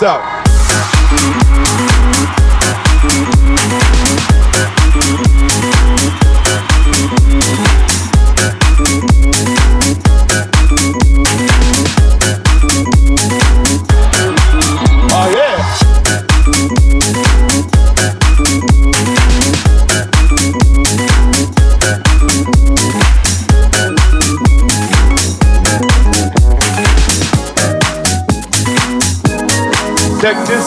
this.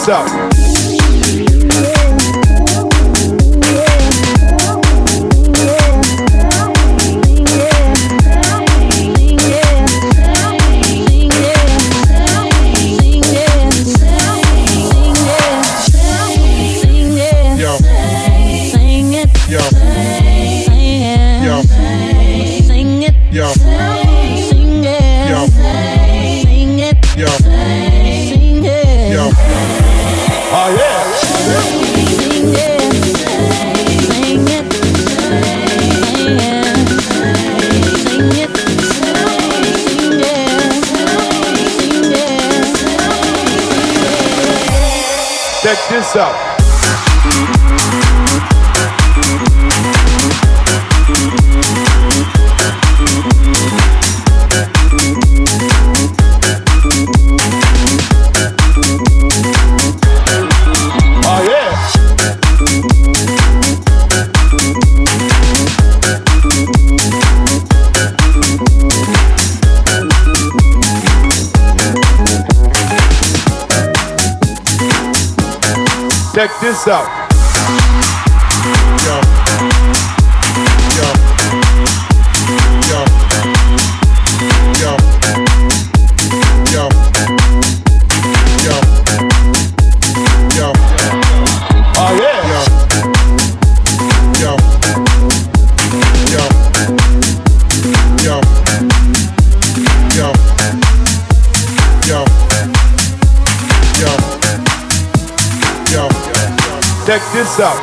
So. yourself. Check this out. this out. Check this out. Check this out.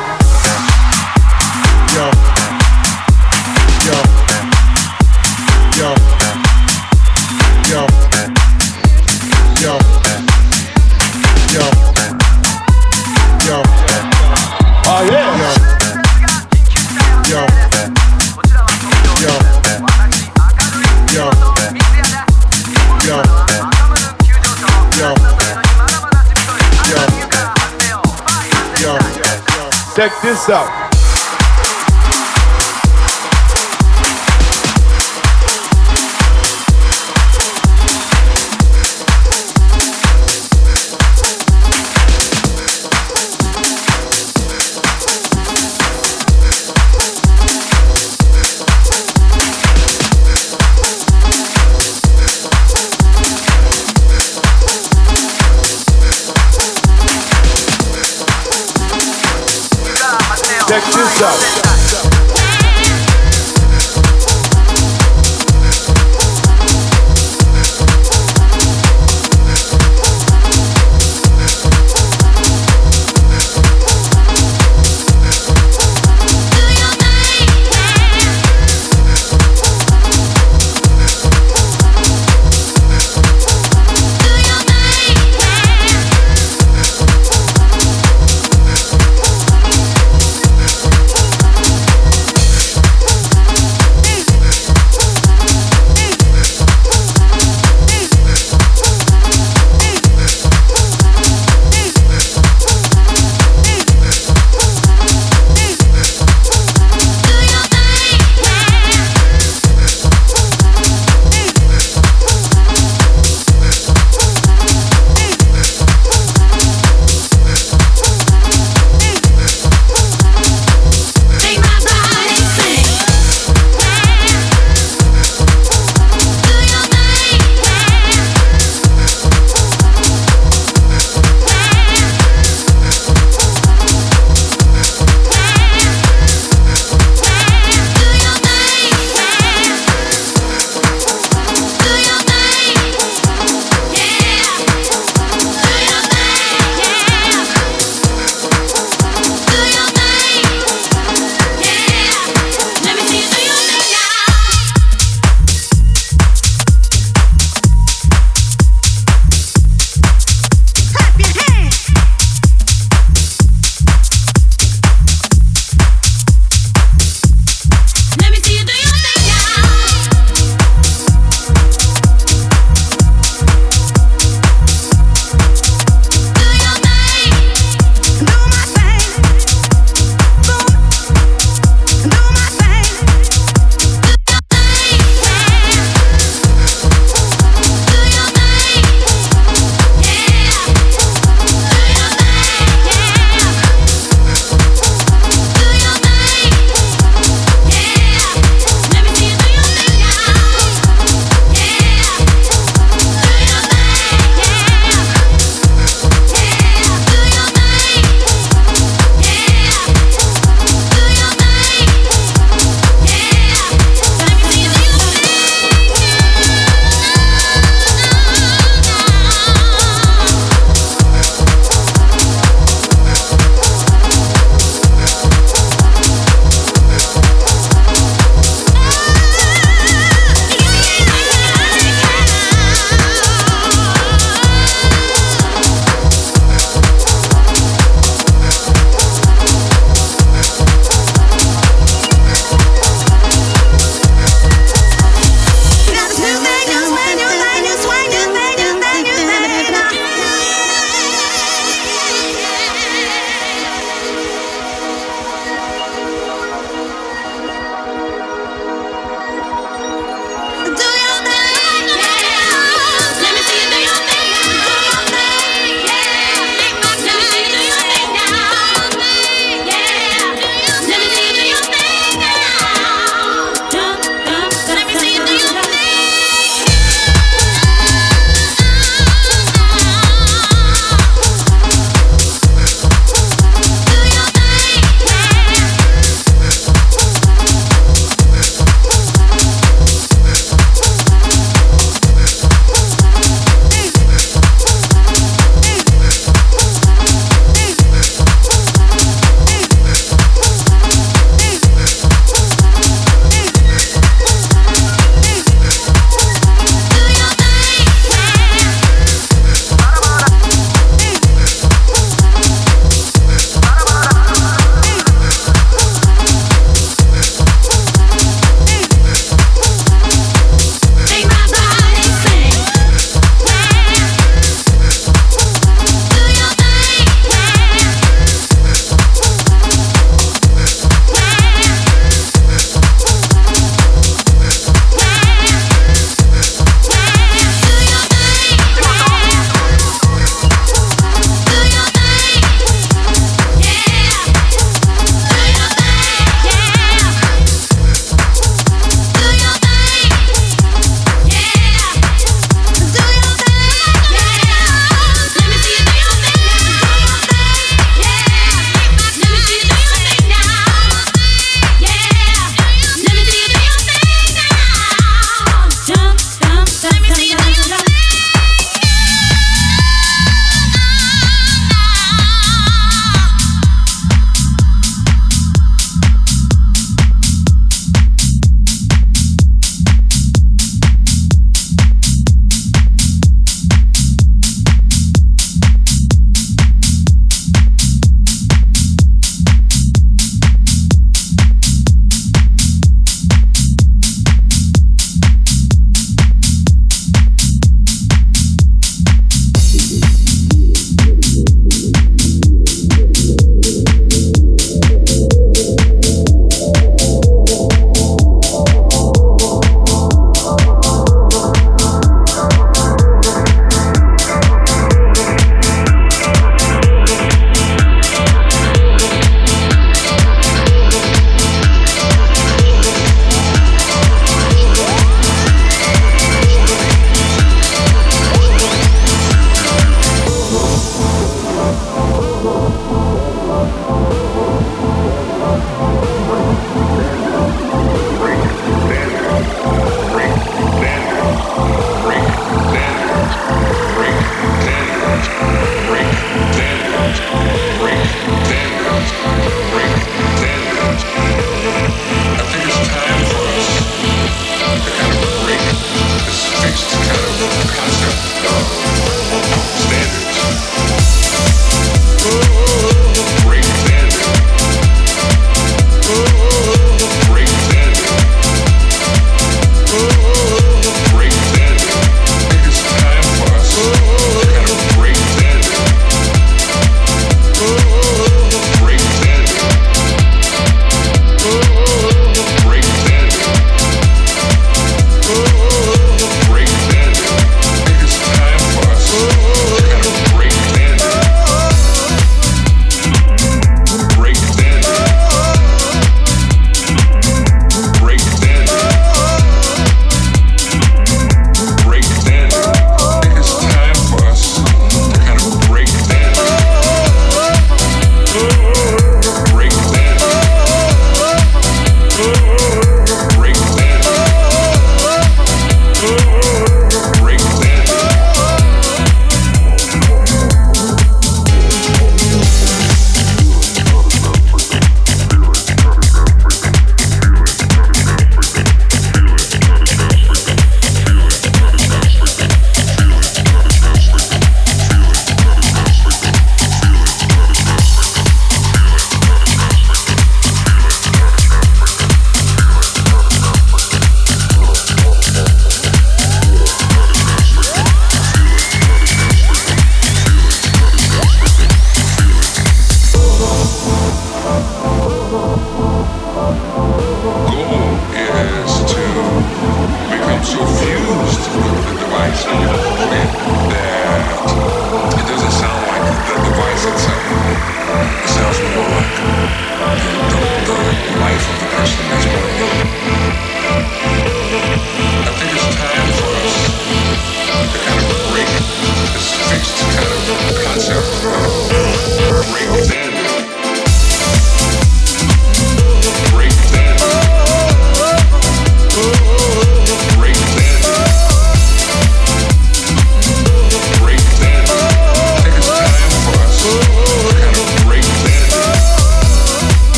Yo. Yo. Yo. Yo. Yo. Check this out. Check